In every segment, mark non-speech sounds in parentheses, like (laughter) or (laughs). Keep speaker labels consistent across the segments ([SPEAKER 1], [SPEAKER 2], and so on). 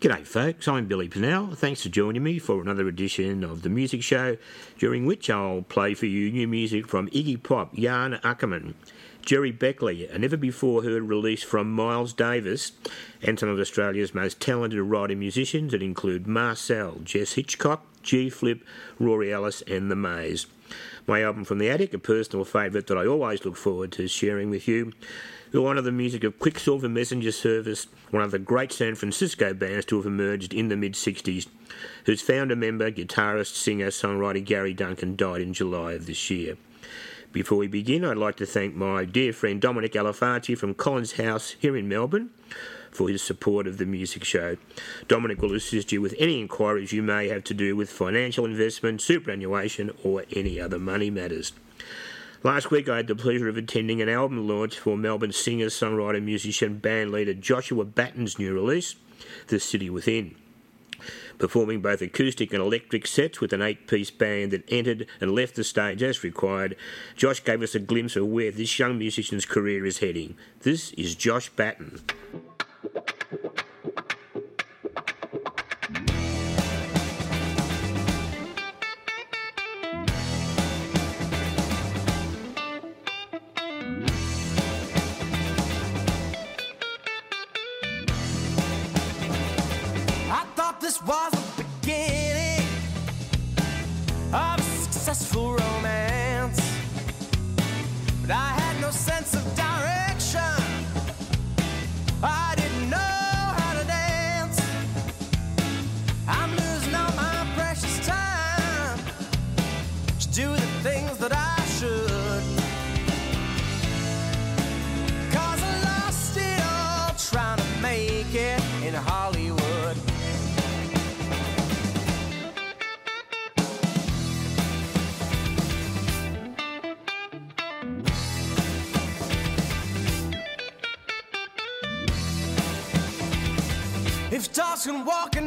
[SPEAKER 1] G'day, folks. I'm Billy Pennell. Thanks for joining me for another edition of the Music Show, during which I'll play for you new music from Iggy Pop, Jan Akkerman, Gerry Beckley, a never before heard release from Miles Davis, and some of Australia's most talented writing musicians that include Marcelle, Jess Hitchcock, G Flip, Rory Ellis, and The Maes. My album from the attic, a personal favourite that I always look forward to sharing with you who honour the music of Quicksilver Messenger Service, one of the great San Francisco bands to have emerged in the mid 60s, whose founder member, guitarist, singer, songwriter Gary Duncan died in July of this year. Before we begin, I'd like to thank my dear friend Dominic Alifati from Collins House here in Melbourne for his support of the music show. Dominic will assist you with any inquiries you may have to do with financial investment, superannuation, or any other money matters. Last week, I had the pleasure of attending an album launch for Melbourne singer, songwriter, musician, band leader Joshua Batten's new release, The City Within. Performing both acoustic and electric sets with an eight piece band that entered and left the stage as required, Josh gave us a glimpse of where this young musician's career is heading. This is Josh Batten.
[SPEAKER 2] Can walk and birds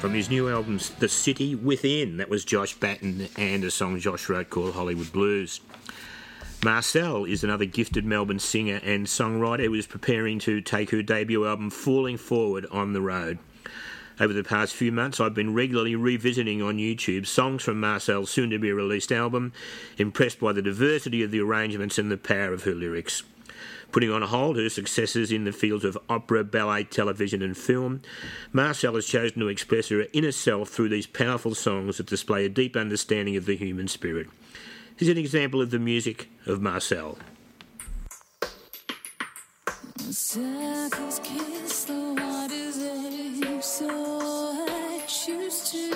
[SPEAKER 1] From his new album, The City Within, that was Josh Batten and a song Josh wrote called Hollywood Blues. Marcelle is another gifted Melbourne singer and songwriter who is preparing to take her debut album Falling Forward on the road. Over the past few months, I've been regularly revisiting on YouTube songs from Marcelle's soon to be released album, impressed by the diversity of the arrangements and the power of her lyrics. Putting on hold her successes in the fields of opera, ballet, television, and film, Marcelle has chosen to express her inner self through these powerful songs that display a deep understanding of the human spirit. Here's an example of the music of Marcelle.
[SPEAKER 3] Circles kiss the water's so I choose to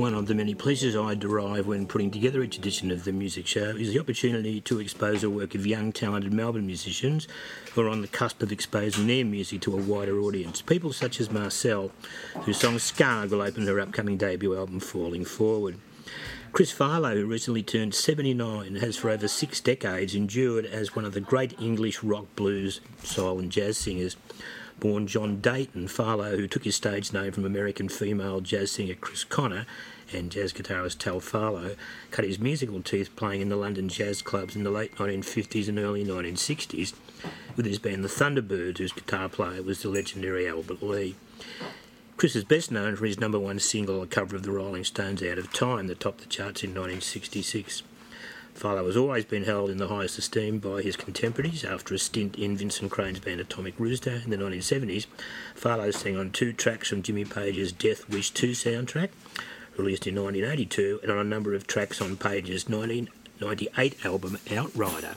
[SPEAKER 3] One
[SPEAKER 1] of the many pleasures I derive when putting together each edition of the music show is the opportunity to expose the work of young, talented Melbourne musicians who are on the cusp of exposing their music to a wider audience. People such as Marcelle, whose song Scarred will open her upcoming debut album Falling Forward. Chris Farlowe, who recently turned 79, has for over six decades endured as one of the great English rock, blues, soul, and jazz singers. Born John Deighton, Farlowe, who took his stage name from American female jazz singer Chris Connor and jazz guitarist Tal Farlow, cut his musical teeth playing in the London jazz clubs in the late 1950s and early 1960s with his band the Thunderbirds, whose guitar player was the legendary Albert Lee. Chris is best known for his number one single, a cover of the Rolling Stones' Out of Time, that topped the charts in 1966. Farlowe has always been held in the highest esteem by his contemporaries. After a stint in Vincent Crane's band Atomic Rooster in the 1970s, Farlowe sang on two tracks from Jimmy Page's Death Wish 2 soundtrack, released in 1982, and on a number of tracks on Page's 1998 album Outrider.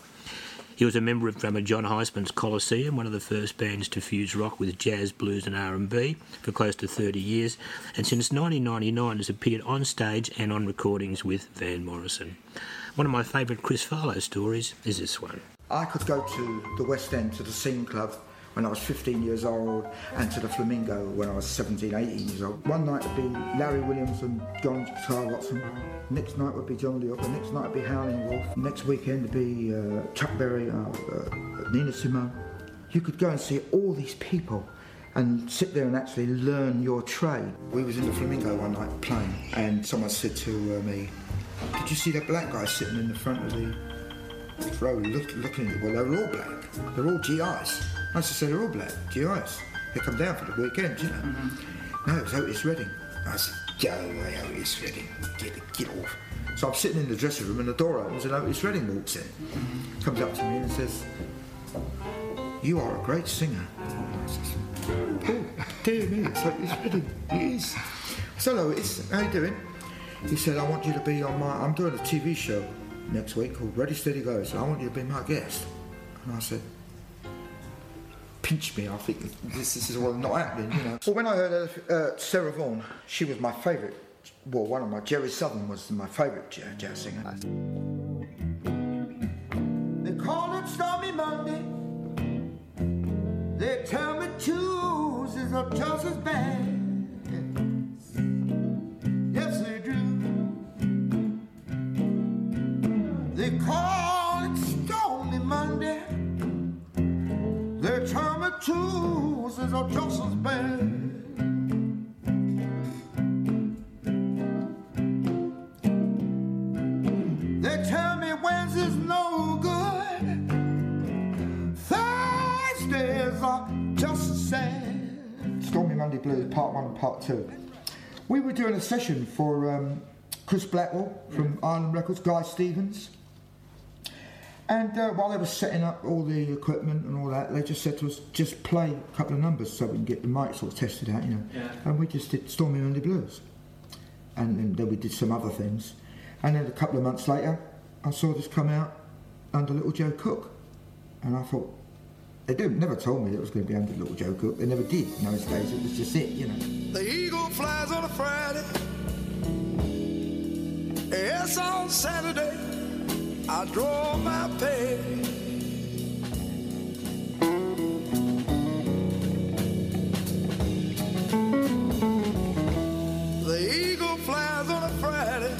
[SPEAKER 1] He was a member of drummer Jon Hiseman's Colosseum, one of the first bands to fuse rock with jazz, blues, and R&B for close to 30 years, and since 1999 has appeared on stage and on recordings with Van Morrison. One of my favourite Chris Farlowe stories is this one.
[SPEAKER 4] I could go to the West End to the Scene Club when I was 15 years old and to the Flamingo when I was 17, 18 years old. One night would be Larry Williams and John Guitar Watson. Next night would be John Lee Hooker. Next night would be Howling Wolf. Next weekend would be uh, Chuck Berry, uh, uh, Nina Simone. You could go and see all these people and sit there and actually learn your trade. We was in the Flamingo one night playing and someone said to uh, me, did you see that black guy sitting in the front of the row look, looking at it? Well, they're all black. They're all GIs. I used to say they're all black, GIs. They come down for the weekend, you know. Mm-hmm. No, it was Otis Redding. I said, go away, Otis Redding. Get, get off. So I'm sitting in the dressing room and the door opens and Otis Redding walks in. Mm-hmm. Comes up to me and says, you are a great singer. I says, oh, dear me, it's Otis Redding. He is. So, hello, Otis, how you doing? He said, I want you to be on my, I'm doing a TV show next week called Ready Steady Go, so I want you to be my guest. And I said, pinch me, I think this, this is all not happening, you know. Well, when I heard uh, Sarah Vaughan, she was my favourite, well, one of my, Jeri Southern was my favourite jazz singer. They call it Stormy Monday. They tell me Tuesdays are just as bad. Call it Stormy Monday. They tell me Tuesdays are just as bad. They tell me Wednesday's no good. Thursdays are just as sad. Stormy Monday Blues, part one part two. We were doing a session for um, Chris Blackwell from Island Records, Guy Stevens. And uh, while they were setting up all the equipment and all that, they just said to us, just play a couple of numbers so we can get the mic sort of tested out, you know. Yeah. And we just did Stormy Monday Blues. And then, then we did some other things. And then a couple of months later, I saw this come out under Little Joe Cook. And I thought, they didn't, never told me it was going to be under Little Joe Cook. They never did in those days. It was just it, you know.
[SPEAKER 2] The eagle flies on a Friday. Yes, on Saturday, I draw my pay. The eagle flies on a Friday.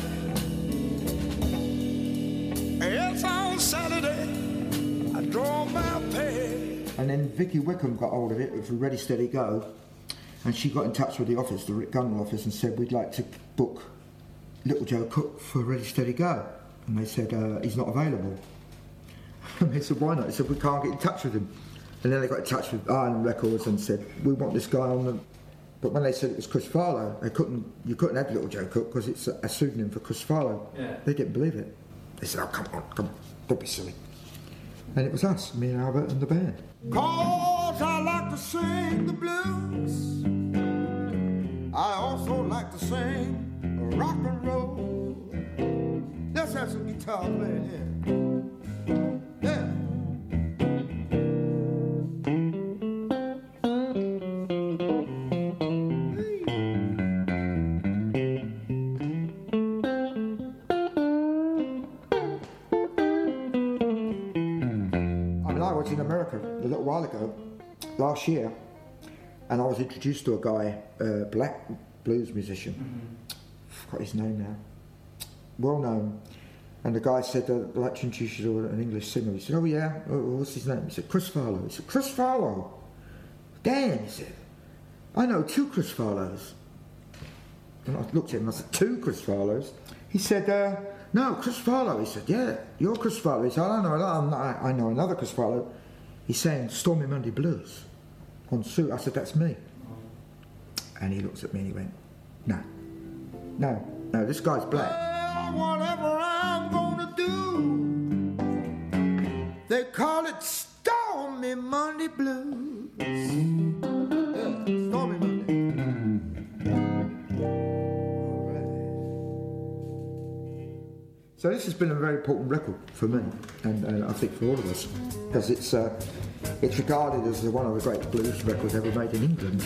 [SPEAKER 2] Yes, on Saturday, I draw my pay.
[SPEAKER 4] And then Vicky Wickham got hold of it for Ready Steady Go, and she got in touch with the office, the Rik Gunnell office, and said we'd like to book Little Joe Cook for Ready Steady Go, and they said uh, he's not available. (laughs) And they said why not? They said we can't get in touch with him. And then they got in touch with Island Records and said we want this guy on the. But when they said it was Chris Farlowe, they couldn't. You couldn't have Little Joe Cook because it's a, a pseudonym for Chris Farlowe.
[SPEAKER 5] Yeah.
[SPEAKER 4] They didn't believe it. They said, "Oh come on, come on, don't be silly." And it was us, me and Albert and the band.
[SPEAKER 2] Cause I like to sing the blues. I also like to sing rock and roll. Let's have some guitar playing here. Yeah.
[SPEAKER 4] I was in America a little while ago, last year, and I was introduced to a guy, a uh, black blues musician. Mm-hmm. forgot his name now. Well known. And the guy said, I'd like to introduce you to an English singer. He said, Oh, yeah, "Oh, what's his name? He said, Chris Farlowe. He said, Chris Farlowe? Dan, he said, I know two Chris Farlowes. And I looked at him I said, Two Chris Farlowes? He said, uh, No, Chris Farlowe. He said, Yeah, you're Chris Farlowe. He said, I don't know, I know another Chris Farlowe. He's saying Stormy Monday Blues on suit. I said, That's me. And he looked at me and he went, No, no, no, this guy's black.
[SPEAKER 2] Whatever I'm gonna do, they call it Stormy Monday Blues.
[SPEAKER 4] So this has been a very important record for me, and, and I think for all of us, because it's uh, it's regarded as one of the great blues records ever made in England.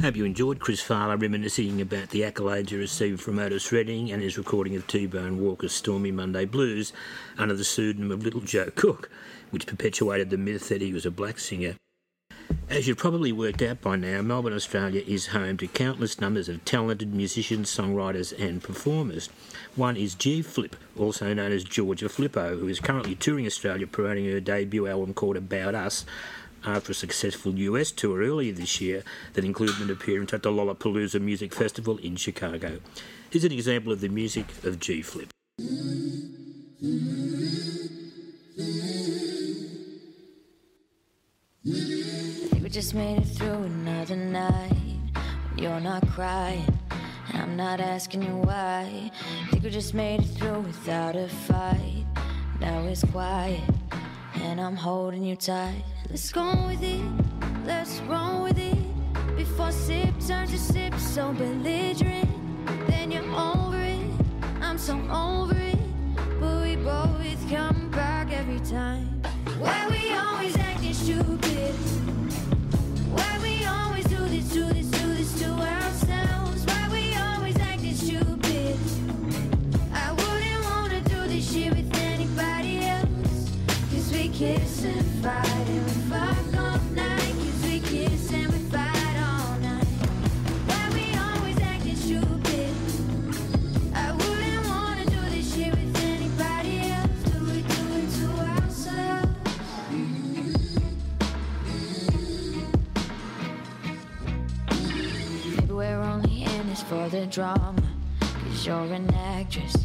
[SPEAKER 1] Hope you enjoyed Chris Farlowe reminiscing about the accolades he received from Otis Redding and his recording of T-Bone Walker's Stormy Monday Blues under the pseudonym of Little Joe Cook, which perpetuated the myth that he was a black singer. As you've probably worked out by now, Melbourne, Australia is home to countless numbers of talented musicians, songwriters, and performers. One is G Flip, also known as Georgia Flipo, who is currently touring Australia promoting her debut album called About Us after a successful US tour earlier this year that included an appearance at the Lollapalooza Music Festival in Chicago. Here's an example of the music of G Flip.
[SPEAKER 6] we just made it through another night you're not crying and I'm not asking you why. think we just made it through without a fight. Now it's quiet and I'm holding you tight. Let's go with it, let's roll with it. Before sip turns to sip, so belligerent. Then you're over it, I'm so over it. But we both come back every time. Why we always acting stupid? Kiss and fight and we all we kiss and we fight all night. Why we always acting stupid? I wouldn't wanna do this shit with anybody else. Do do it to ourselves? Maybe we're only in this for the drama. Cause you're an actress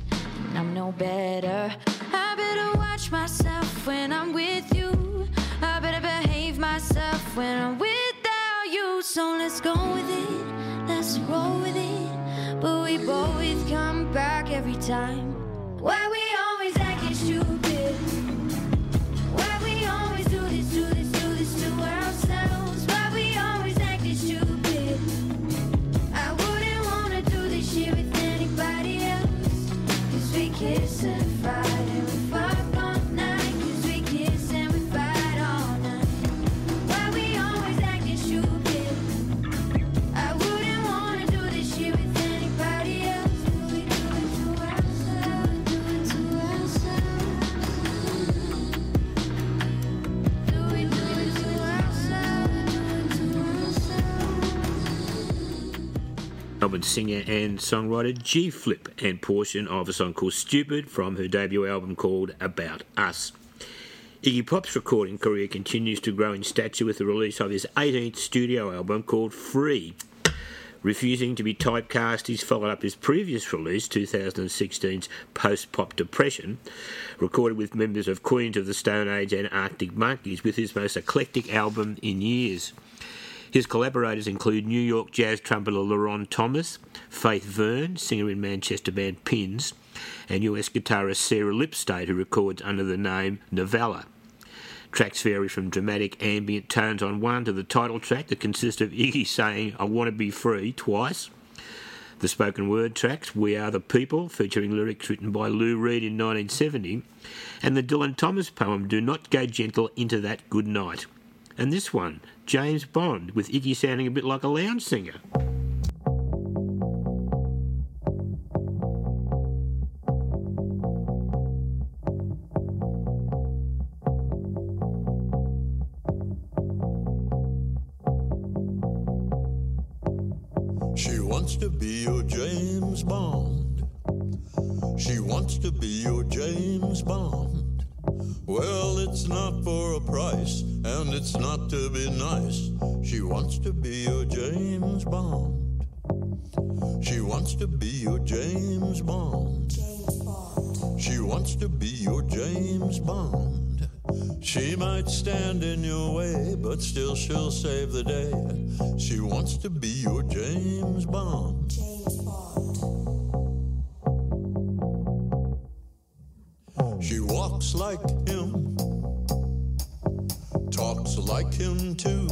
[SPEAKER 6] and I'm no better. I better watch myself when I'm with you. I better behave myself when I'm without you. So let's go with it, let's roll with it. But we both come back every time. Why we
[SPEAKER 1] singer and songwriter G Flip and portion of a song called Stupid from her debut album called About Us. Iggy Pop's recording career continues to grow in stature with the release of his 18th studio album called Free. Refusing to be typecast, he's followed up his previous release, 2016's Post Pop Depression, recorded with members of Queens of the Stone Age and Arctic Monkeys, with his most eclectic album in years. His collaborators include New York jazz trumpeter Leron Thomas, Faith Vern, singer in Manchester band Pins, and US guitarist Sarah Lipstate, who records under the name Noveller. Tracks vary from dramatic ambient tones on one to the title track that consists of Iggy saying, I want to be free twice. The spoken word tracks, We Are the People, featuring lyrics written by Lou Reed in 1970, and the Dylan Thomas poem, Do Not Go Gentle Into That Good Night. And this one, James Bond, with Iggy sounding a bit like a lounge singer.
[SPEAKER 5] She wants to be your James Bond. She wants to be your James Bond. Well, it's not for a price, and it's not to be nice. She wants to be your James Bond. She wants to be your James Bond. James Bond. She wants to be your James Bond. She might stand in your way, but still she'll save the day. She wants to be your James Bond. She like him, talks like him too.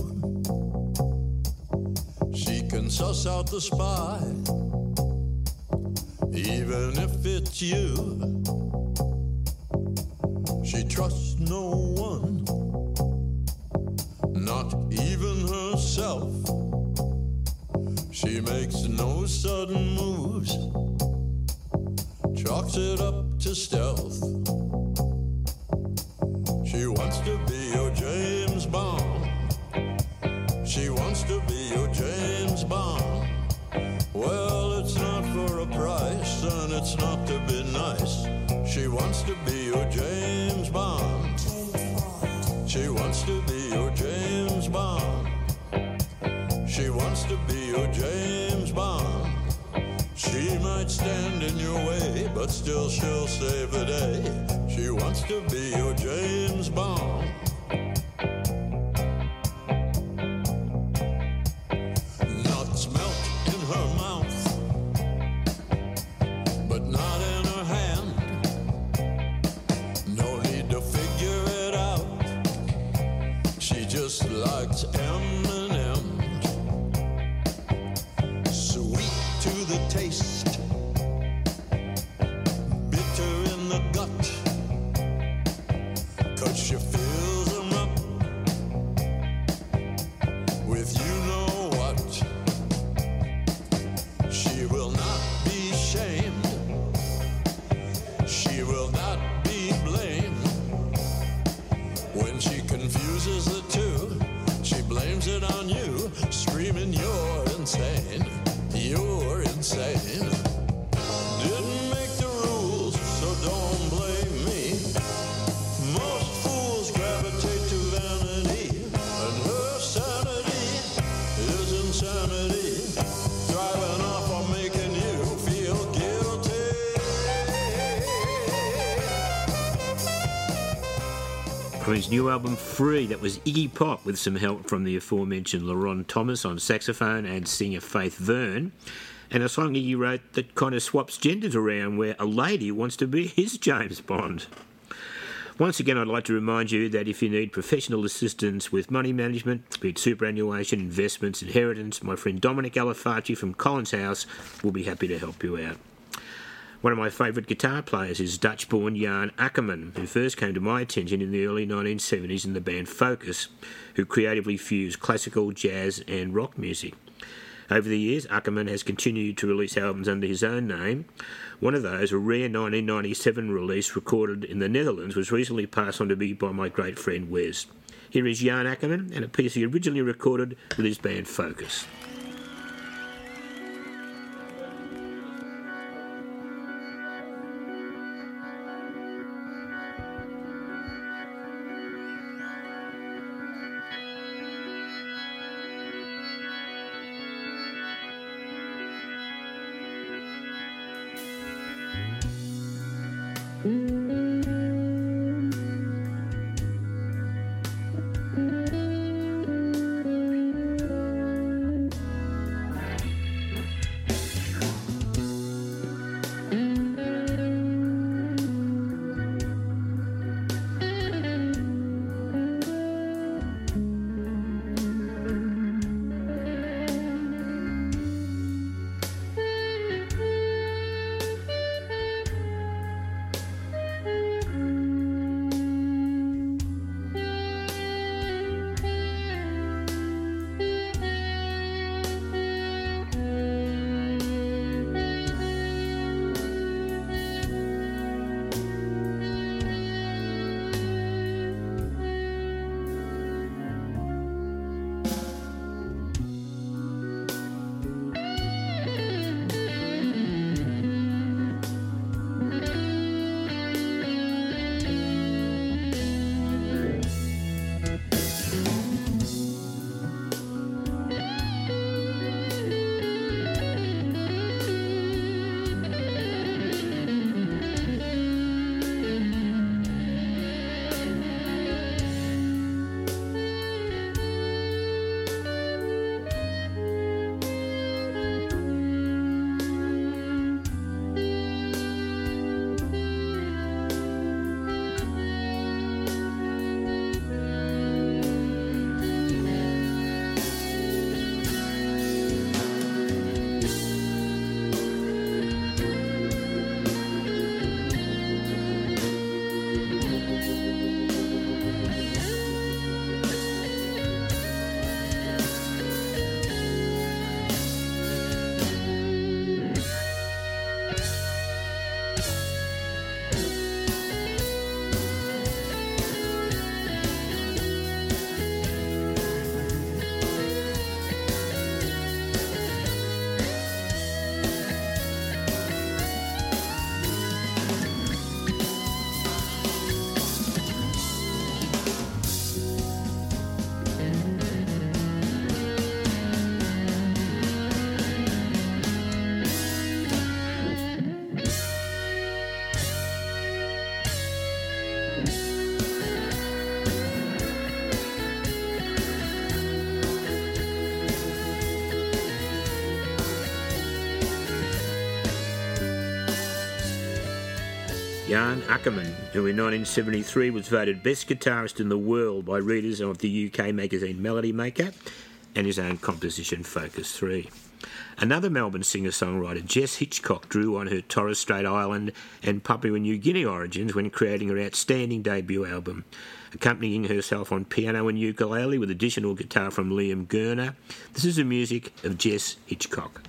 [SPEAKER 5] She can suss out the spy, even if it's you. She trusts no one, not even herself. She makes no sudden moves, chalks it up to stealth. Her mouth,
[SPEAKER 1] new album Free, that was Iggy Pop with some help from the aforementioned Leron Thomas on saxophone and singer Faith Vern. And a song Iggy wrote that kind of swaps genders around where a lady wants to be his James Bond. Once again, I'd like to remind you that if you need professional assistance with money management, be it superannuation, investments, inheritance, my friend Dominic Alafacci from Collins House will be happy to help you out. One of my favourite guitar players is Dutch born Jan Akkerman, who first came to my attention in the early 1970s in the band Focus, who creatively fused classical, jazz, and rock music. Over the years, Akkerman has continued to release albums under his own name. One of those, a rare 1997 release recorded in the Netherlands, was recently passed on to me by my great friend Wes. Here is Jan Akkerman and a piece he originally recorded with his band Focus.
[SPEAKER 3] Jan Akkerman, who in 1973 was voted best guitarist in the world by readers of the UK magazine Melody Maker and his own composition Focus 3. Another Melbourne singer songwriter, Jess Hitchcock, drew on her Torres Strait Island and Papua New Guinea origins when creating her outstanding debut album. Accompanying herself on piano and ukulele with additional guitar from Liam Gerner, this is the music of Jess Hitchcock.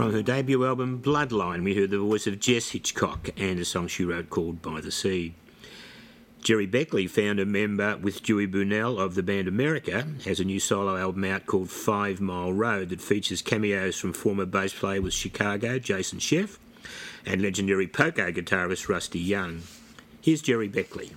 [SPEAKER 3] From her debut album Bloodline, we heard the voice of Jess Hitchcock and a song she wrote called By the Sea. Gerry Beckley, founder member with Dewey Bunnell of the band America, has a new solo album out called Five Mile Road that features cameos from former bass player with Chicago, Jason Scheff, and legendary Poco guitarist Rusty Young. Here's Gerry Beckley.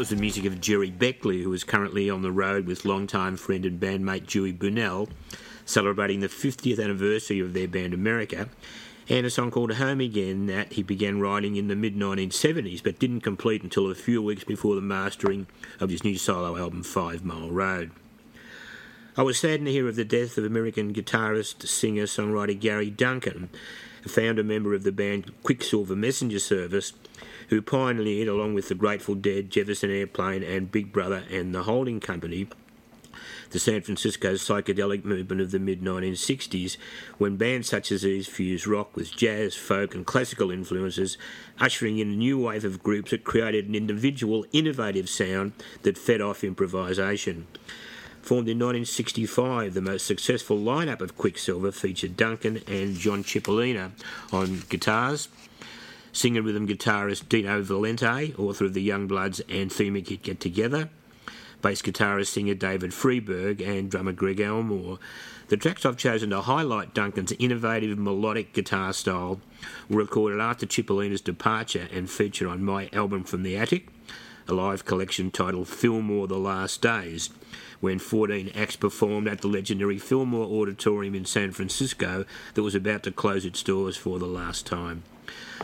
[SPEAKER 7] Was the
[SPEAKER 1] music of Gerry Beckley, who is currently on the road with longtime friend and bandmate Dewey Bunnell, celebrating the 50th anniversary of their band America, and a song called Home Again that he began writing in the mid 1970s but didn't complete until a few weeks before the mastering of his new solo album Five Mile Road. I was saddened to hear of the death of American guitarist, singer, songwriter Gary Duncan, a founder member of the band Quicksilver Messenger Service, who pioneered, along with the Grateful Dead, Jefferson Airplane, and Big Brother and the Holding Company, the San Francisco psychedelic movement of the mid 1960s, when bands such as these fused rock with jazz, folk, and classical influences, ushering in a new wave of groups that created an individual, innovative sound that fed off improvisation. Formed in 1965, the most successful lineup of Quicksilver featured Duncan and John Cipollina on guitars, singer rhythm guitarist Dino Valenti, author of the Youngbloods anthemic hit Get Together, bass guitarist singer David Freiberg, and drummer Greg Elmore. The tracks I've chosen to highlight Duncan's innovative melodic guitar style were recorded after Cipollina's departure and feature on my album From the Attic, a live collection titled Fillmore The Last Days, when 14 acts performed at the legendary Fillmore Auditorium in San Francisco that was about to close its doors for the last time.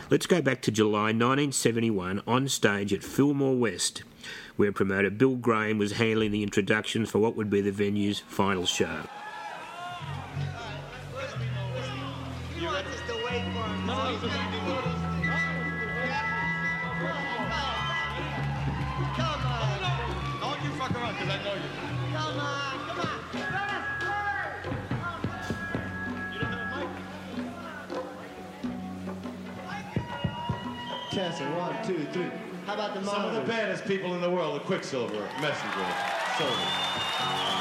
[SPEAKER 1] Let's go back to July 1971 on stage at Fillmore West, where promoter Bill Graham was handling the introductions for what would be the venue's final show.
[SPEAKER 8] Don't
[SPEAKER 9] one, two, three. How about the
[SPEAKER 8] Some of the baddest people in the world the Quicksilver messengers. Soldiers.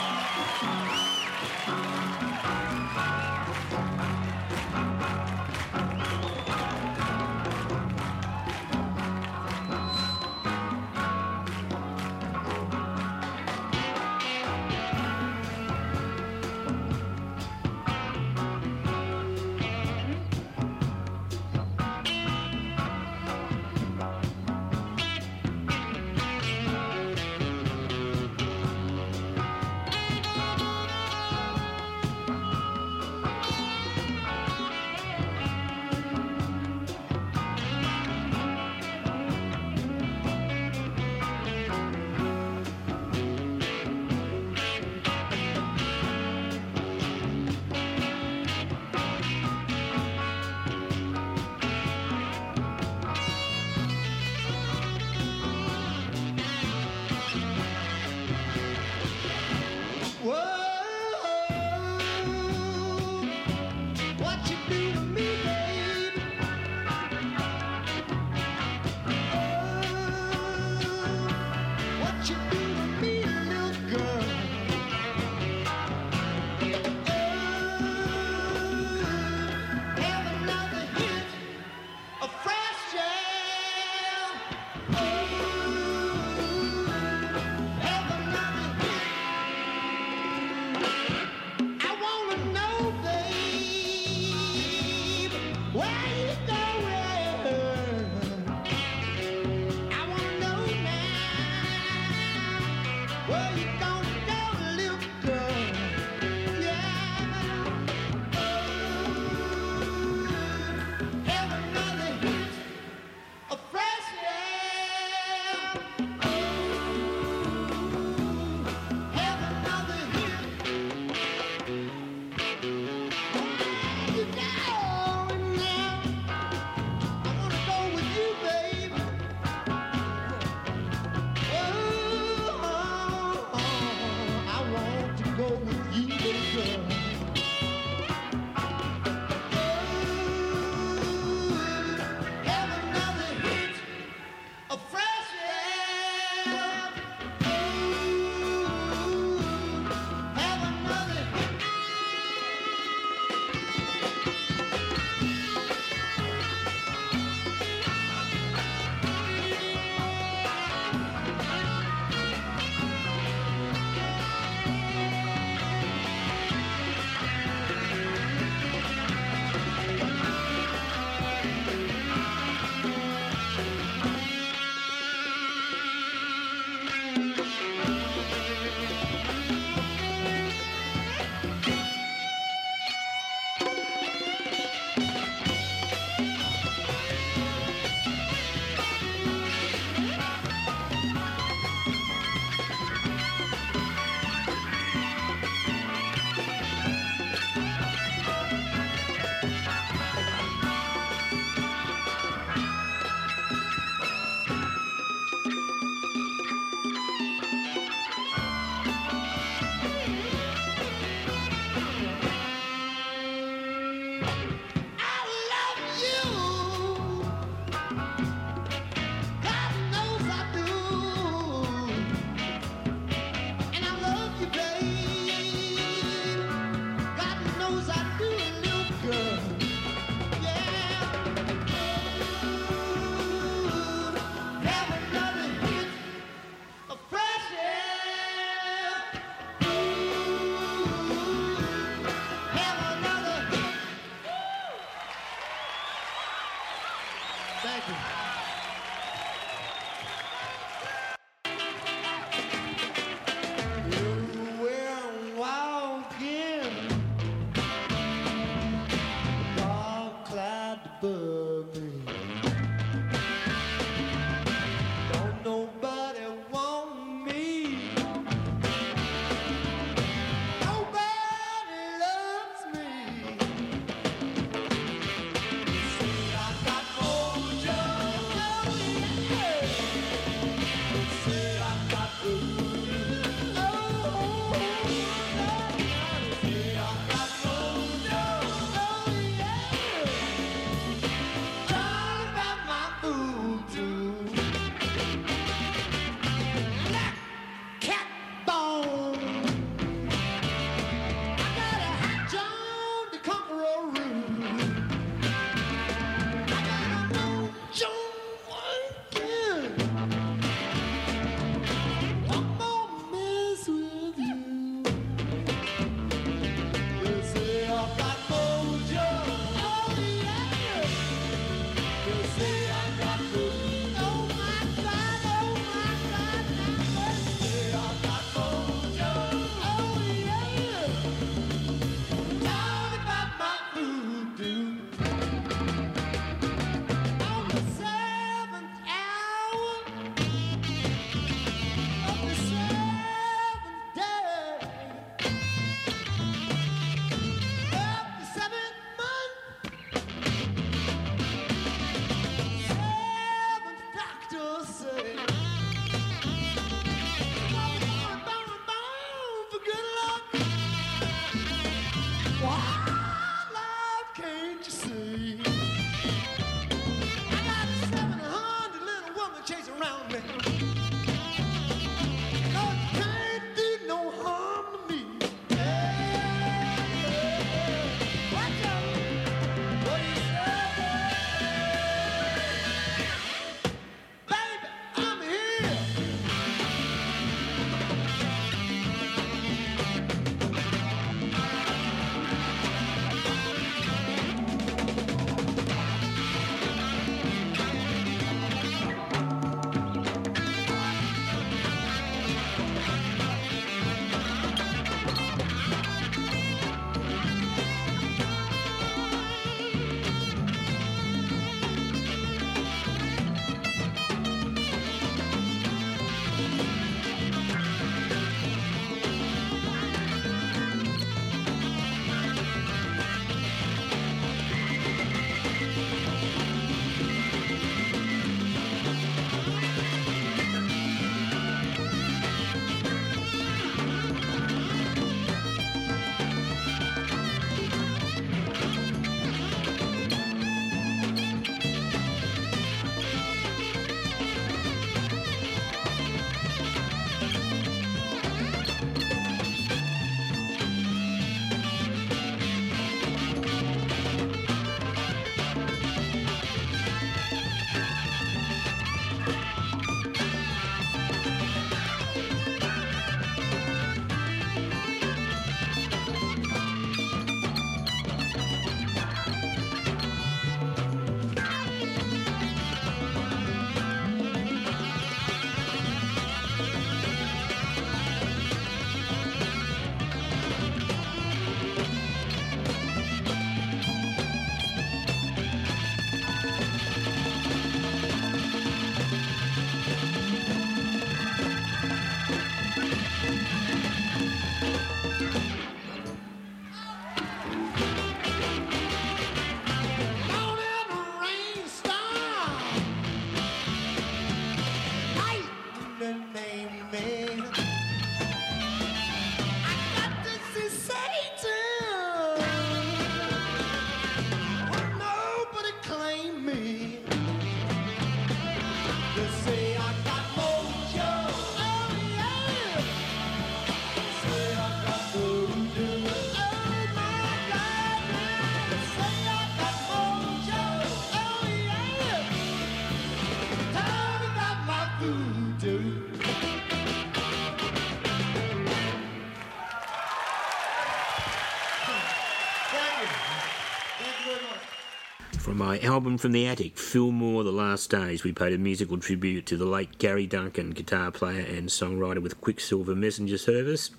[SPEAKER 9] My
[SPEAKER 1] album From the Attic, Fillmore The Last Days, we paid a musical tribute to the late Gary Duncan, guitar player and songwriter with Quicksilver Messenger Service,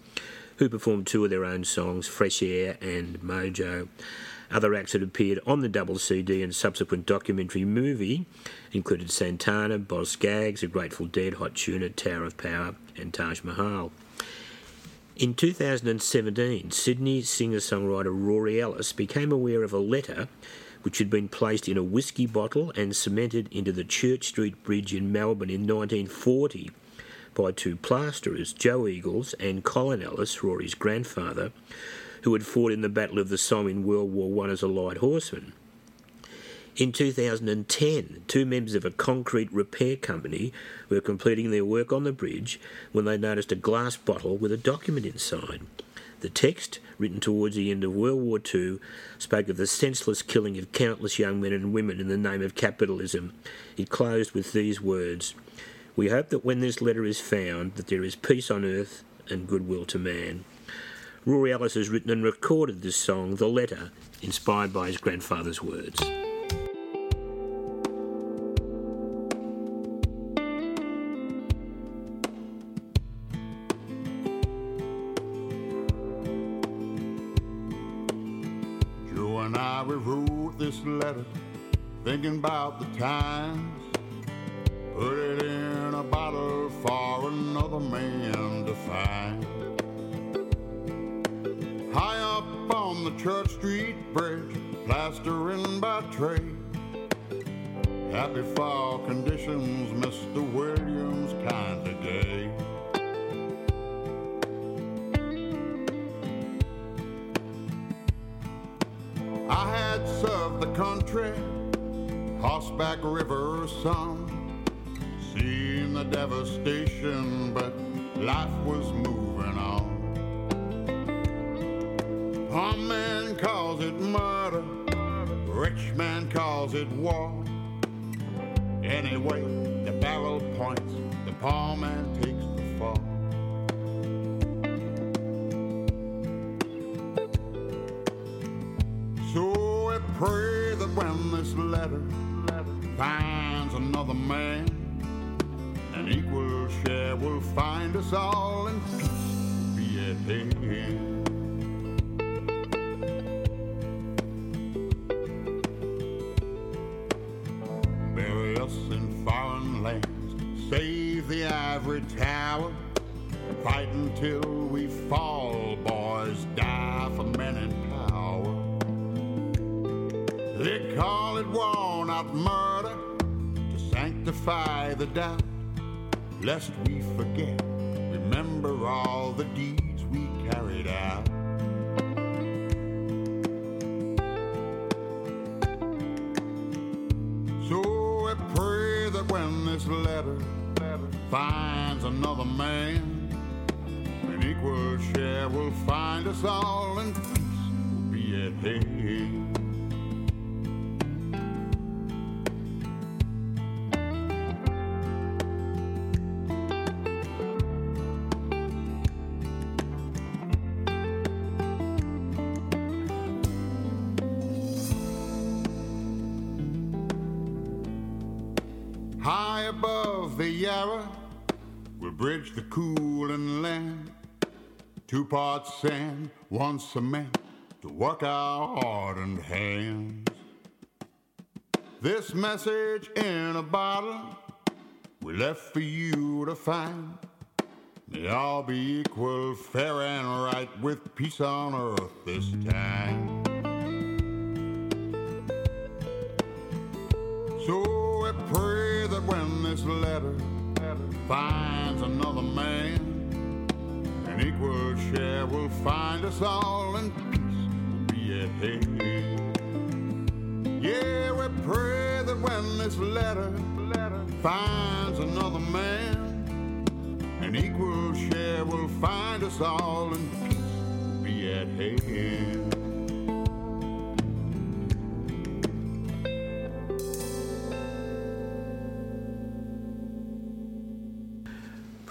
[SPEAKER 1] who performed two of their own songs, Fresh Air and Mojo. Other acts that appeared on the double CD and subsequent documentary movie included Santana, Boz Skaggs, The Grateful Dead, Hot Tuna, Tower of Power, and Taj Mahal. In 2017, Sydney singer songwriter Rory Ellis became aware of a letter which had been placed in a whisky bottle and cemented into the Church Street Bridge in Melbourne in 1940 by two plasterers, Joe Eagles and Colin Ellis, Rory's grandfather, who had fought in the Battle of the Somme in World War One as a light horseman. In 2010, two members of a concrete repair company were completing their work on the bridge when they noticed a glass bottle with a document inside. The text, written towards the end of World War II, spoke of the senseless killing of countless young men and women in the name of capitalism. It closed with these words We hope that when this letter is found, that there is peace on earth and goodwill to man. Rory Ellis has written and recorded this song, The Letter, inspired by his grandfather's words.
[SPEAKER 10] And I, we wrote this letter thinking about the times. Put it in a bottle for another man to find. High up on the Church Street Bridge, plastering by trade. Happy fall conditions, Mr. Williams, kind of country, horseback river some, seen the devastation, but life was moving on. Poor man calls it murder, rich man calls it war. Anyway, the barrel points, the poor man letter finds another man, an equal share will find us all and be at hand. Bury us in foreign lands, save the ivory tower, fight until the doubt, lest we forget. Remember all the deeds we carried out. So I pray that when this letter finds another man, an equal share will find us all and peace will be at hand. Sand, one cement to work our hardened hands. This message in a bottle we left for you to find. May all be equal, fair and right, with peace on earth this time. So I pray that when this letter finds another man, an equal share will find us all and peace will be at hand. Yeah, we pray that when this letter finds another man, an equal share will find us all and peace will be at hand.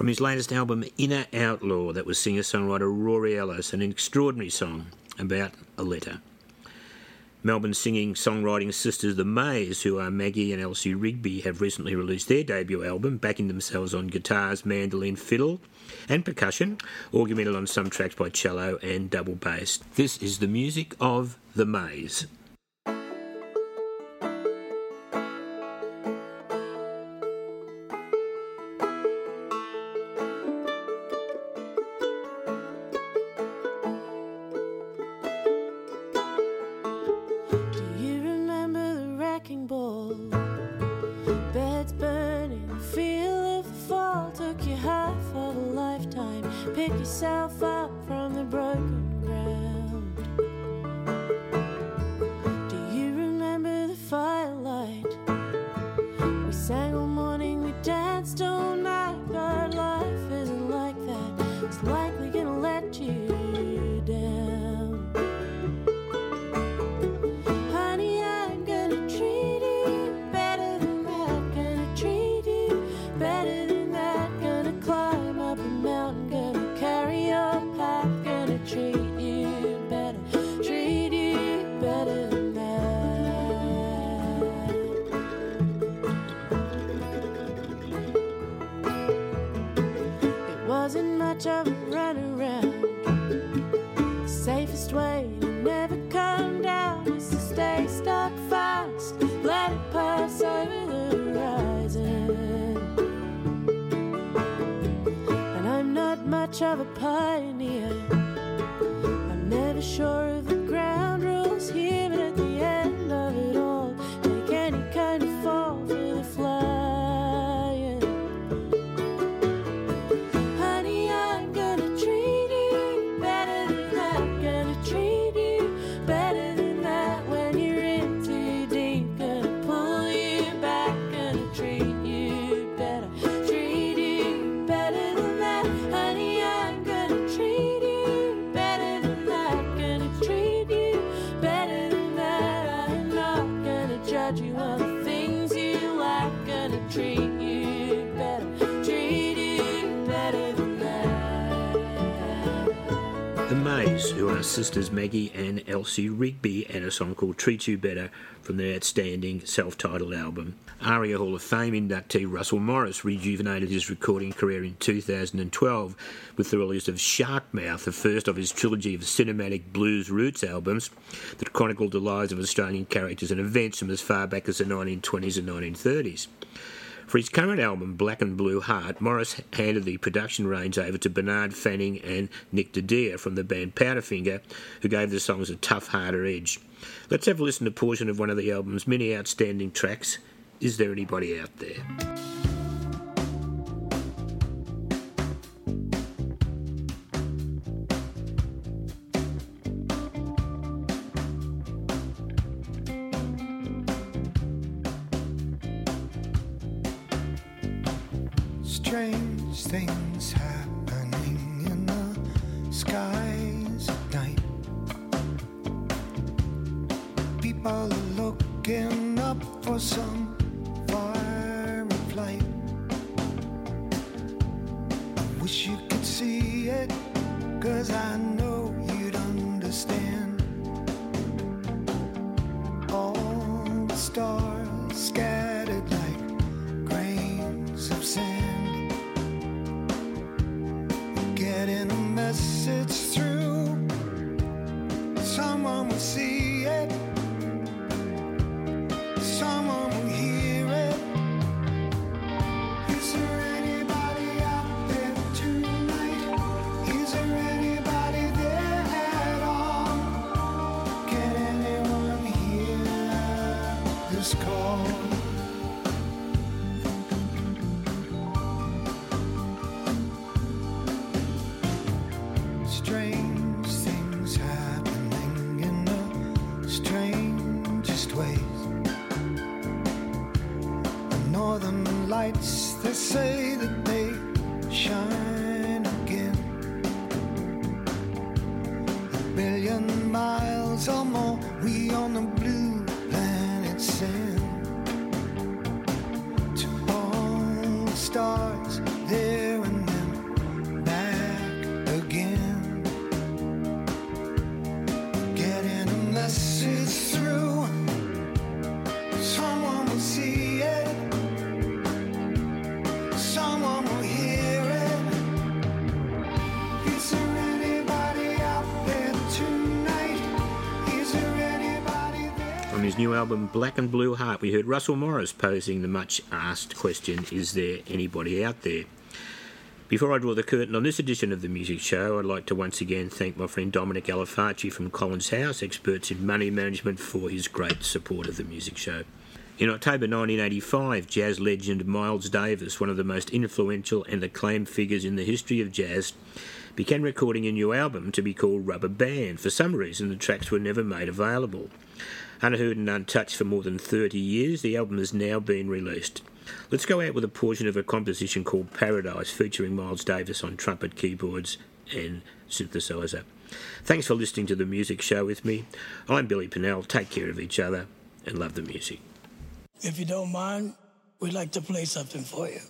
[SPEAKER 1] From his latest album, Inner Outlaw, that was singer songwriter Rory Ellis, an extraordinary song about a letter.
[SPEAKER 3] Melbourne singing songwriting sisters The Maes, who are Maggie and Elsie Rigby, have recently released their debut album, backing themselves on guitars, mandolin, fiddle, and percussion, augmented on some tracks by cello and double bass. This is the music of The Maes. Sisters Maggie and Elsie Rigby, and a song called Treat You Better from their outstanding self titled album. ARIA Hall of Fame inductee Russell Morris rejuvenated his recording career in 2012 with the release of Sharkmouth, the first of his trilogy of cinematic blues roots albums that chronicled the lives of Australian characters and events from as far back as the 1920s and 1930s. For his current album, Black and Blue Heart, Morris handed the production reins over to Bernard Fanning and Nick DiDia from the band Powderfinger, who gave the songs a tough, harder edge. Let's have a listen to a portion of one of the album's many outstanding tracks. Is there anybody out there?
[SPEAKER 7] Things happening in the skies at night. People are looking up for some fiery flight. I wish you could see it, cause I know you'd understand. All the stars On
[SPEAKER 1] his new album Black and Blue Heart, we heard Russell Morris posing the much asked question Is there anybody out there? Before I draw the curtain on this edition of the Music Show, I'd like to once again thank my friend Dominic Alifacci from Collins House, experts in money management, for his great support of the Music Show. In October 1985, jazz legend Miles Davis, one of the most influential and acclaimed figures in the history of jazz, began recording a new album to be called Rubber Band. For some reason, the tracks were never made available. Unheard and untouched for more than 30 years, the album has now been released. Let's go out with a portion of a composition called Paradise featuring Miles Davis on trumpet, keyboards, and synthesizer. Thanks for listening to the music show with me. I'm Billy Pinnell. Take care of each other and love the music.
[SPEAKER 11] If you don't mind, we'd like to play something for you.